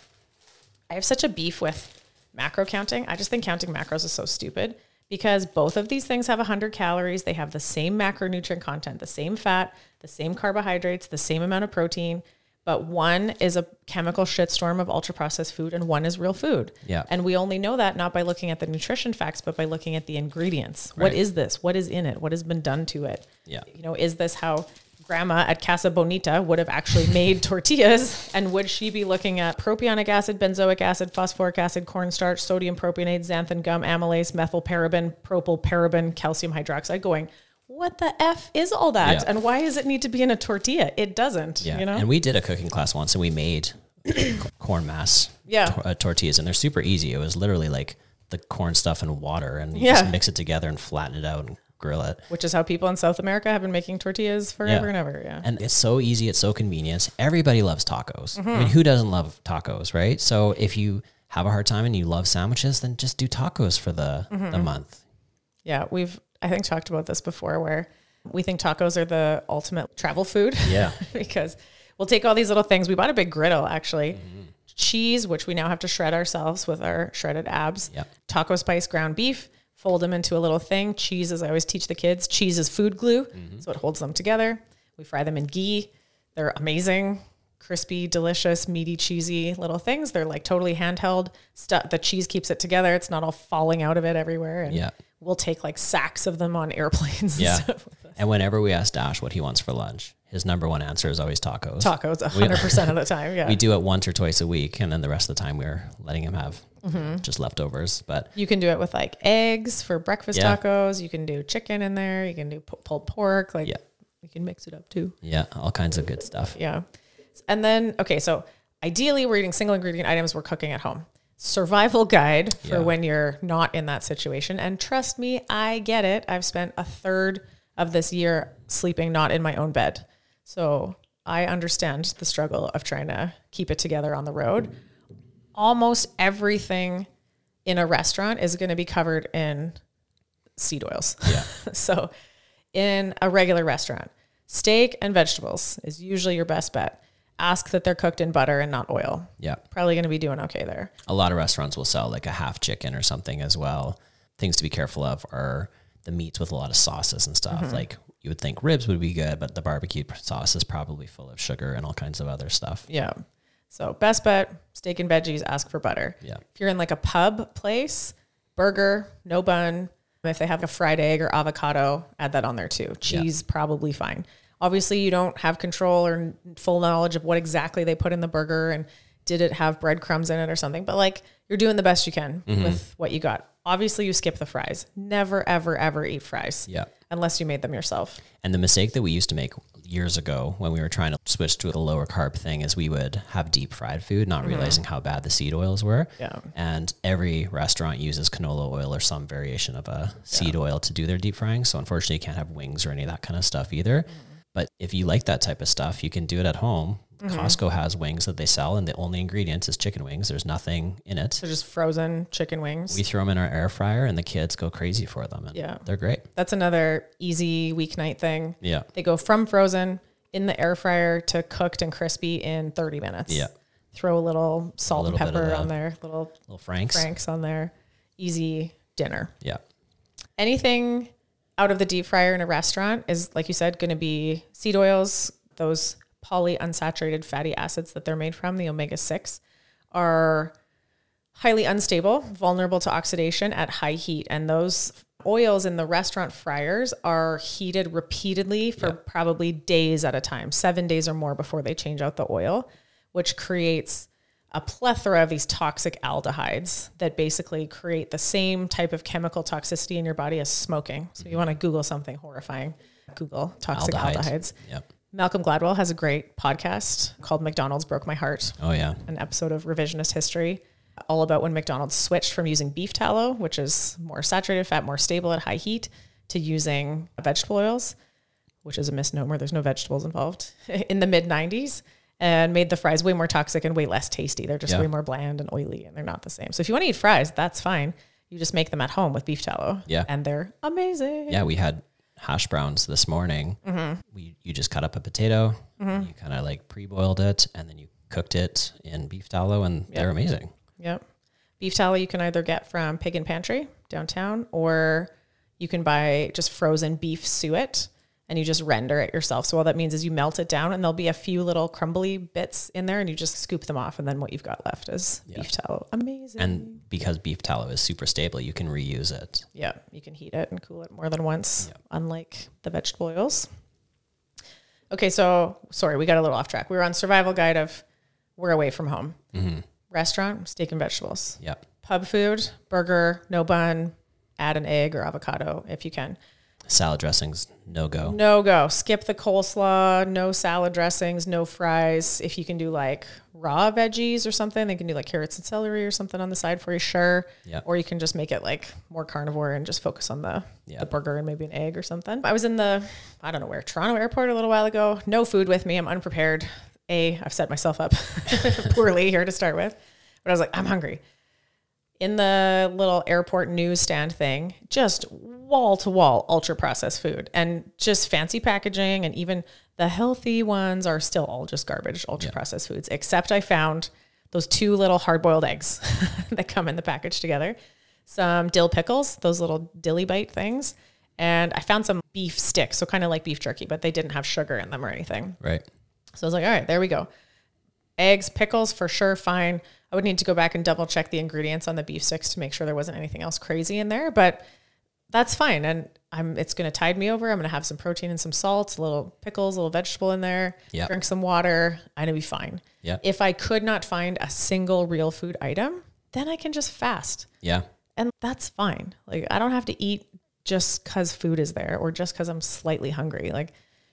I have such a beef with macro counting. I just think counting macros is so stupid because both of these things have 100 calories. They have the same macronutrient content, the same fat, the same carbohydrates, the same amount of protein. But one is a chemical shitstorm of ultra processed food and one is real food. Yeah. And we only know that not by looking at the nutrition facts, but by looking at the ingredients. What Right. is this? What is in it? What has been done to it? Yeah. You know, is this how grandma at Casa Bonita would have actually made tortillas? And would she be looking at propionic acid, benzoic acid, phosphoric acid, cornstarch, sodium propionate, xanthan gum, amylase, methylparaben, propylparaben, calcium hydroxide, going, what the F is all that? Yeah. And why does it need to be in a tortilla? It doesn't, Yeah. you know? And we did a cooking class once and we made [coughs] corn mass Yeah. uh, tortillas and they're super easy. It was literally like the corn stuff and water and you Yeah. just mix it together and flatten it out and grill it. Which is how people in South America have been making tortillas forever Yeah. and ever. Yeah. And it's so easy, it's so convenient. Everybody loves tacos. I Mm-hmm. mean, who doesn't love tacos, right? So if you have a hard time and you love sandwiches, then just do tacos for the Mm-hmm. the month. Yeah, we've I think talked about this before where we think tacos are the ultimate travel food. Yeah. [laughs] because we'll take all these little things. We bought a big griddle actually. Mm-hmm. Cheese, which we now have to shred ourselves with our shredded abs. Yep. Taco spice ground beef, fold them into a little thing. Cheese, as I always teach the kids, cheese is food glue. Mm-hmm. So it holds them together. We fry them in ghee. They're amazing, crispy, delicious, meaty, cheesy little things. They're like totally handheld. Stuff the cheese keeps it together. It's not all falling out of it everywhere. And Yeah. we'll take like sacks of them on airplanes. and Yeah. stuff. And whenever we ask Dash what he wants for lunch, his number one answer is always tacos. Tacos 100% of the time. Yeah. We do it once or twice a week, and then the rest of the time we're letting him have Mm-hmm. just leftovers. But You can do it with like eggs for breakfast Yeah. tacos. You can do chicken in there. You can do pulled pork. Like Yeah. you can mix it up too. yeah, all kinds of good stuff. Yeah. And then, okay, so ideally we're eating single ingredient items we're cooking at home. Survival guide for Yeah. when you're not in that situation. And trust me, I get it. I've spent a third of this year sleeping not in my own bed. So I understand the struggle of trying to keep it together on the road. Almost everything in a restaurant is going to be covered in seed oils. Yeah. [laughs] so, in a regular restaurant, steak and vegetables is usually your best bet. Ask that they're cooked in butter and not oil. Yeah. Probably going to be doing okay there. A lot of restaurants will sell like a half chicken or something as well. Things to be careful of are the meats with a lot of sauces and stuff. Mm-hmm. Like you would think ribs would be good, but the barbecue sauce is probably full of sugar and all kinds of other stuff. Yeah. So, best bet steak and veggies, ask for butter. Yeah. If you're in like a pub place, burger, no bun. If they have a fried egg or avocado, add that on there too. Cheese, probably fine. Obviously, you don't have control or full knowledge of what exactly they put in the burger and did it have breadcrumbs in it or something, but like you're doing the best you can mm-hmm. with what you got. Obviously, you skip the fries. Never, ever, ever eat fries Yeah. unless you made them yourself. And the mistake that we used to make years ago when we were trying to switch to a lower carb thing is we would have deep fried food, not mm-hmm. realizing how bad the seed oils were. Yeah. And every restaurant uses canola oil or some variation of a seed oil to do their deep frying. So unfortunately, you can't have wings or any of that kind of stuff either. Mm-hmm. But if you like that type of stuff, you can do it at home. Mm-hmm. Costco has wings that they sell, and the only ingredient is chicken wings. There's nothing in it. They're just frozen chicken wings. We throw them in our air fryer, and the kids go crazy for them. And Yeah. they're great. That's another easy weeknight thing. Yeah, They go from frozen in the air fryer to cooked and crispy in 30 minutes. yeah. Throw a little salt little and pepper on there, little Little Frank's. Frank's on there. Easy dinner. Yeah, anything out of the deep fryer in a restaurant is like you said going to be seed oils those polyunsaturated fatty acids that they're made from the omega-6 are highly unstable vulnerable to oxidation at high heat and those oils in the restaurant fryers are heated repeatedly for probably days at a time 7 days or more before they change out the oil which creates a plethora of these toxic aldehydes that basically create the same type of chemical toxicity in your body as smoking. So you mm-hmm. want to Google something horrifying. Google toxic Aldehydes. aldehydes. Yep. Malcolm Gladwell has a great podcast called McDonald's Broke My Heart, Oh yeah. an episode of revisionist history all about when McDonald's switched from using beef tallow, which is more saturated fat, more stable at high heat, to using vegetable oils, which is a misnomer. There's no vegetables involved [laughs] in the mid 90s and made the fries way more toxic and way less tasty. They're just Yeah. way more bland and oily and they're not the same. So if you want to eat fries, that's fine. You just make them at home with beef tallow. Yeah. And they're amazing. Yeah, we had hash browns this morning. Mm-hmm. We you just cut up a potato, you kind of like pre-boiled it, and then you cooked it in beef tallow, and they're amazing. Yep. Beef tallow you can either get from Pig and Pantry downtown or you can buy just frozen beef suet and you just render it yourself. So all that means is you melt it down and there'll be a few little crumbly bits in there and you just scoop them off and then what you've got left is beef tallow. Amazing. And because beef tallow is super stable, you can reuse it. yeah, you can heat it and cool it more than once, unlike the vegetable oils. Okay, so sorry, we got a little off track. We were on survival guide of we're away from home. Mm-hmm. Restaurant, steak and vegetables. Yeah. pub food, burger, no bun, add an egg or avocado if you can. Salad dressings, no go. No go. Skip the coleslaw, no salad dressings, no fries. If you can do like raw veggies or something, they can do like carrots and celery or something on the side for you, sure. Yeah. Or you can just make it like more carnivore and just focus on the, Yeah. the burger and maybe an egg or something. I was in the, I don't know where, Toronto airport a little while ago. No food with me. I'm unprepared. A, I've set myself up [laughs] poorly here to start with. But I was like, I'm hungry in the little airport newsstand thing, just wall to wall ultra processed food and just fancy packaging. And even the healthy ones are still all just garbage, ultra processed foods, except I found those two little hard boiled eggs [laughs] that come in the package together, some dill pickles, those little dilly bite things. And I found some beef sticks, so kind of like beef jerky, but they didn't have sugar in them or anything. Right. So I was like, all right, there we go. Eggs, pickles for sure, fine. I would need to go back and double check the ingredients on the beef sticks to make sure there wasn't anything else crazy in there, but that's fine. And I'm it's gonna tide me over. I'm gonna have some protein and some salt, a little pickles, a little vegetable in there, Yep. drink some water. I'm gonna be fine. Yeah. If I could not find a single real food item, then I can just fast. Yeah. And that's fine. Like I don't have to eat just cuz food is there or just cuz I'm slightly hungry. Like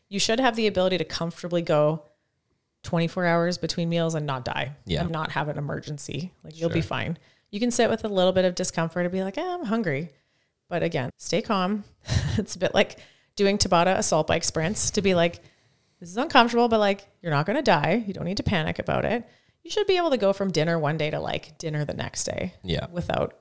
you should have the ability to comfortably go 24 hours between meals and not die Yeah. and not have an emergency. Like you'll be fine. You can sit with a little bit of discomfort and be like, eh, I'm hungry. But again, stay calm. [laughs] it's a bit like doing Tabata assault bike sprints to be like, this is uncomfortable, but like, you're not going to die. You don't need to panic about it. You should be able to go from dinner one day to like dinner the next day Yeah. without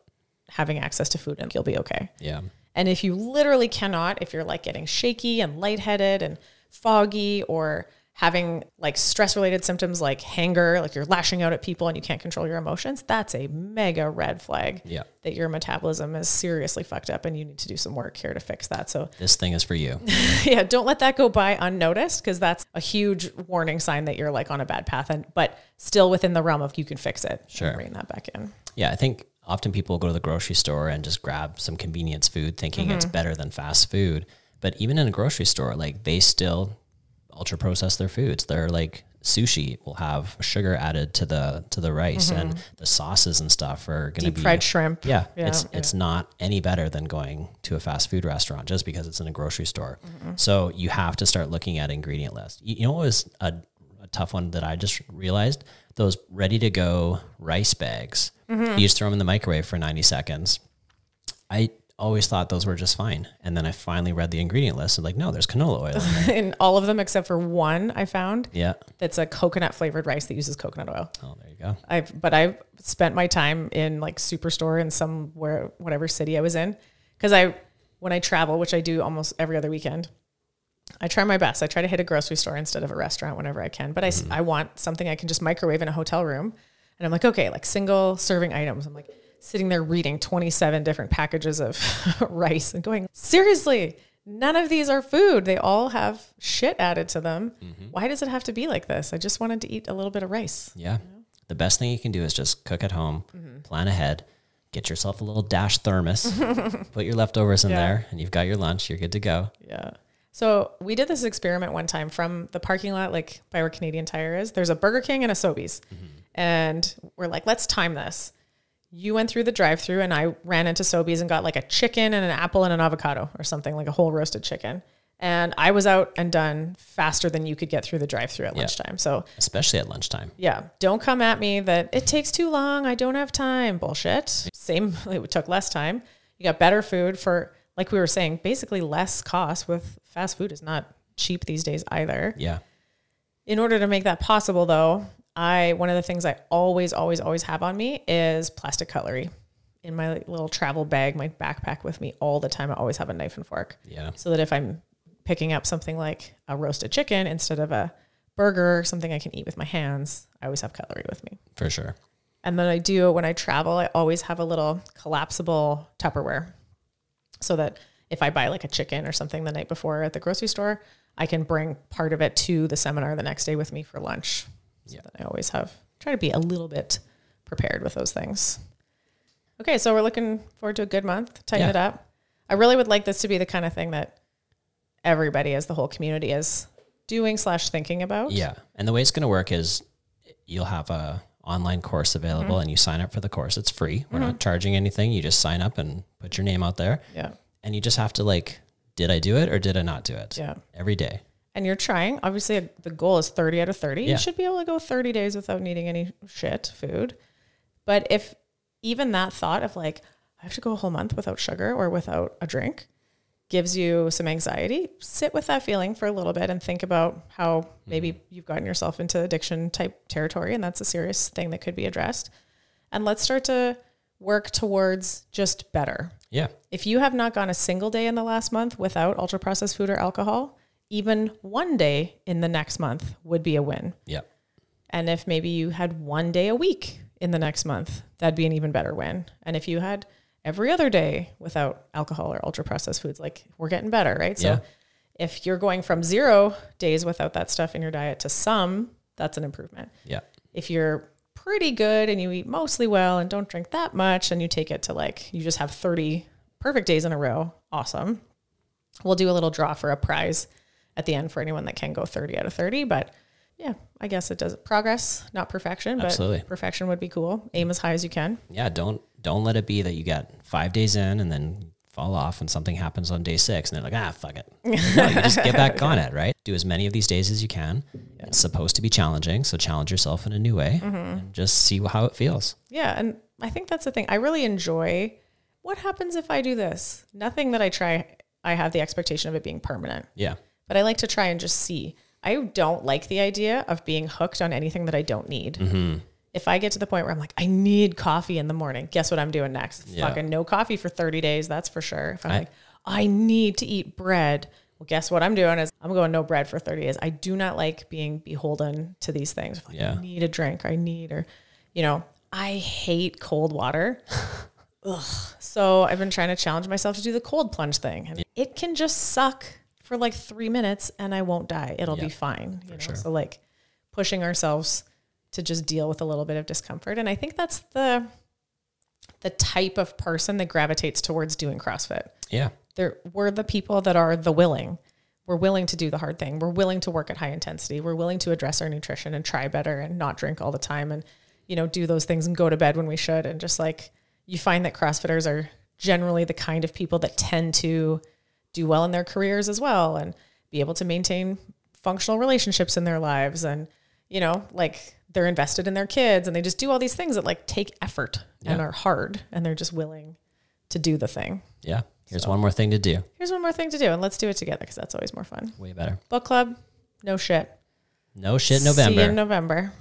having access to food and you'll be okay. Yeah. And if you literally cannot, if you're like getting shaky and lightheaded and foggy or having like stress related symptoms like hanger, like you're lashing out at people and you can't control your emotions, that's a mega red flag Yeah. that your metabolism is seriously fucked up and you need to do some work here to fix that. So, [laughs] This thing is for you. [laughs] yeah, don't let that go by unnoticed because that's a huge warning sign that you're like on a bad path and but still within the realm of you can fix it. Sure. Bring that back in. Yeah, I think often people go to the grocery store and just grab some convenience food thinking it's mm-hmm. better than fast food. But even in a grocery store, like they still ultra process their foods. They're like sushi will have sugar added to the to the rice and the sauces and stuff are going to Deep be fried shrimp. yeah, Yeah, it's yeah. it's not any better than going to a fast food restaurant just because it's in a grocery store. Mm-hmm. So you have to start looking at ingredient list. You, you know what was a, a tough one that I just realized? Those ready to go rice bags. Mm-hmm. You just throw them in the microwave for 90 seconds. I always thought those were just fine. And then I finally read the ingredient list and like, no, there's canola oil. in [laughs] in all of them except for one I found yeah. that's a coconut flavored rice that uses coconut oil. Oh, there you go. I've but I've spent my time in like superstore in somewhere whatever city I was in because I when I travel, which I do almost every other weekend, I try my best. I try to hit a grocery store instead of a restaurant whenever I can. But I mm-hmm. I want something I can just microwave in a hotel room, and I'm like, okay, like single serving items. I'm like sitting there reading 27 different packages of [laughs] rice and going, seriously. None of these are food. They all have shit added to them. Why does it have to be like this? I just wanted to eat a little bit of rice. Yeah. The best thing you can do is just cook at home, Mm-hmm. plan ahead, get yourself a little dash thermos, [laughs] put your leftovers in Yeah. there, and you've got your lunch. You're good to go. Yeah. So we did this experiment one time from the parking lot, like by where Canadian Tire is. There's a Burger King and a Sobeys. And we're like, let's time this. You went through the drive through and I ran into Sobeys and got like a chicken and an apple and an avocado or something, like a whole roasted chicken. And I was out and done faster than you could get through the drive through at lunchtime. So Especially at lunchtime. yeah, don't come at me that it takes too long. I don't have time. Bullshit. Same, [laughs] it took less time. You got better food for, like we were saying, basically less cost with fast food is not cheap these days either. Yeah. In order to make that possible, though, I one of the things I always, always, always have on me is plastic cutlery in my little travel bag, my backpack with me all the time. I always have a knife and fork Yeah. so that if I'm picking up something like a roasted chicken instead of a burger, something I can eat with my hands, I always have cutlery with me. For sure. And then I do when I travel, I always have a little collapsible Tupperware so that if I buy like a chicken or something the night before at the grocery store, I can bring part of it to the seminar the next day with me for lunch. So Yeah. that I always have try to be a little bit prepared with those things. Okay, so we're looking forward to a good month. Tighten Yeah. it up. I really would like this to be the kind of thing that everybody as the whole community is doing slash thinking about. Yeah. And the way it's going to work is you'll have a online course available Mm-hmm. and you sign up for the course. It's free. We're not charging anything. You just sign up and put your name out there Yeah. and you just have to like, did I do it or did I not do it? Yeah. Every day. And you're trying, obviously the goal is 30 out of 30. Yeah. You should be able to go 30 days without needing any shit food. But if even that thought of like, I have to go a whole month without sugar or without a drink gives you some anxiety, sit with that feeling for a little bit and think about how maybe mm-hmm. you've gotten yourself into addiction type territory and that's a serious thing that could be addressed. And let's start to work towards just better. Yeah. If you have not gone a single day in the last month without ultra processed food or alcohol, even one day in the next month would be a win. Yeah. And if maybe you had one day a week in the next month, that'd be an even better win. And if you had every other day without alcohol or ultra processed foods, like we're getting better, right? So Yeah. if you're going from zero days without that stuff in your diet to some, that's an improvement. Yeah. If you're pretty good and you eat mostly well and don't drink that much and you take it to like you just have 30 perfect days in a row, awesome. We'll do a little draw for a prize at the end for anyone that can go 30 out of 30, but yeah, I guess it does progress, not perfection, but Absolutely. perfection would be cool. Aim as high as you can. Yeah. Don't, don't let it be that you got five days in and then fall off and something happens on day six and they're like, ah, fuck it. [laughs] No, you just get back on it, right? Do as many of these days as you can. It's supposed to be challenging. So challenge yourself in a new way and just see how it feels. Yeah, and I think that's the thing. I really enjoy what happens if I do this. Nothing that I try, I have the expectation of it being permanent. Yeah. But I like to try and just see. I don't like the idea of being hooked on anything that I don't need. Mm-hmm. If I get to the point where I'm like, I need coffee in the morning, guess what I'm doing next? Yeah. Fucking no coffee for 30 days, that's for sure. If I'm I- like, I need to eat bread, well, guess what I'm doing is I'm going no bread for 30 days. I do not like being beholden to these things. Like, Yeah. I need a drink, I need, or, you know, I hate cold water. [laughs] Ugh. So I've been trying to challenge myself to do the cold plunge thing. And it can just suck for like three minutes and I won't die. It'll be fine. You know? sure. So like pushing ourselves to just deal with a little bit of discomfort. And I think that's the the type of person that gravitates towards doing CrossFit. Yeah. They're, we're the people that are the willing. we're willing to do the hard thing. We're willing to work at high intensity. We're willing to address our nutrition and try better and not drink all the time and, you know, do those things and go to bed when we should. And just like you find that CrossFitters are generally the kind of people that tend to do well in their careers as well and be able to maintain functional relationships in their lives and, you know, like they're invested in their kids and they just do all these things that like take effort and are hard and they're just willing to do the thing. Yeah. Here's one more thing to do. Here's one more thing to do and let's do it together because that's always more fun. Way better. Book club, no shit. No shit See you in November. November.